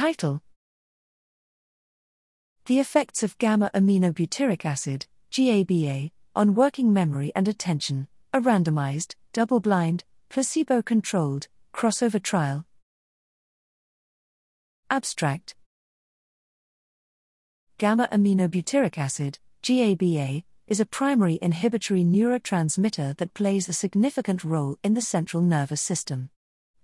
Title The effects of gamma aminobutyric acid, GABA, on working memory and attention, a randomized, double blind, placebo controlled, crossover trial. Abstract Gamma aminobutyric acid, GABA, is a primary inhibitory neurotransmitter that plays a significant role in the central nervous system.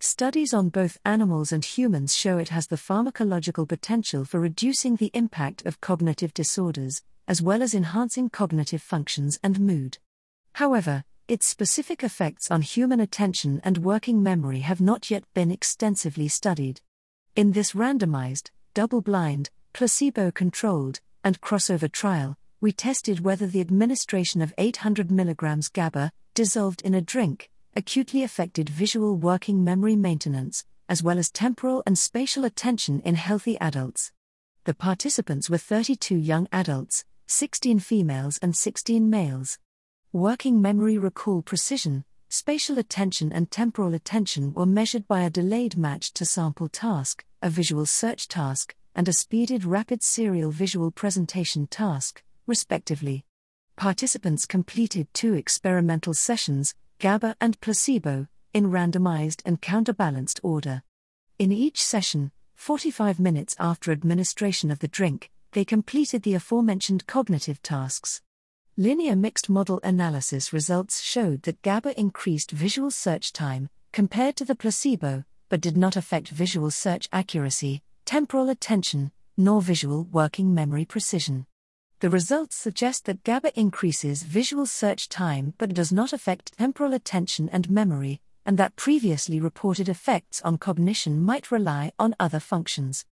Studies on both animals and humans show it has the pharmacological potential for reducing the impact of cognitive disorders, as well as enhancing cognitive functions and mood. However, its specific effects on human attention and working memory have not yet been extensively studied. In this randomized, double blind, placebo controlled, and crossover trial, we tested whether the administration of 800 mg GABA, dissolved in a drink, acutely affected visual working memory maintenance, as well as temporal and spatial attention in healthy adults. The participants were 32 young adults, 16 females and 16 males. Working memory recall precision, spatial attention, and temporal attention were measured by a delayed match to sample task, a visual search task, and a speeded rapid serial visual presentation task, respectively. Participants completed two experimental sessions, GABA and placebo, in randomized and counterbalanced order. In each session, 45 minutes after administration of the drink, they completed the aforementioned cognitive tasks. Linear mixed model analysis results showed that GABA increased visual search time, compared to the placebo, but did not affect visual search accuracy, temporal attention, nor visual working memory precision. The results suggest that GABA increases visual search time but does not affect temporal attention and memory, and that previously reported effects on cognition might rely on other functions.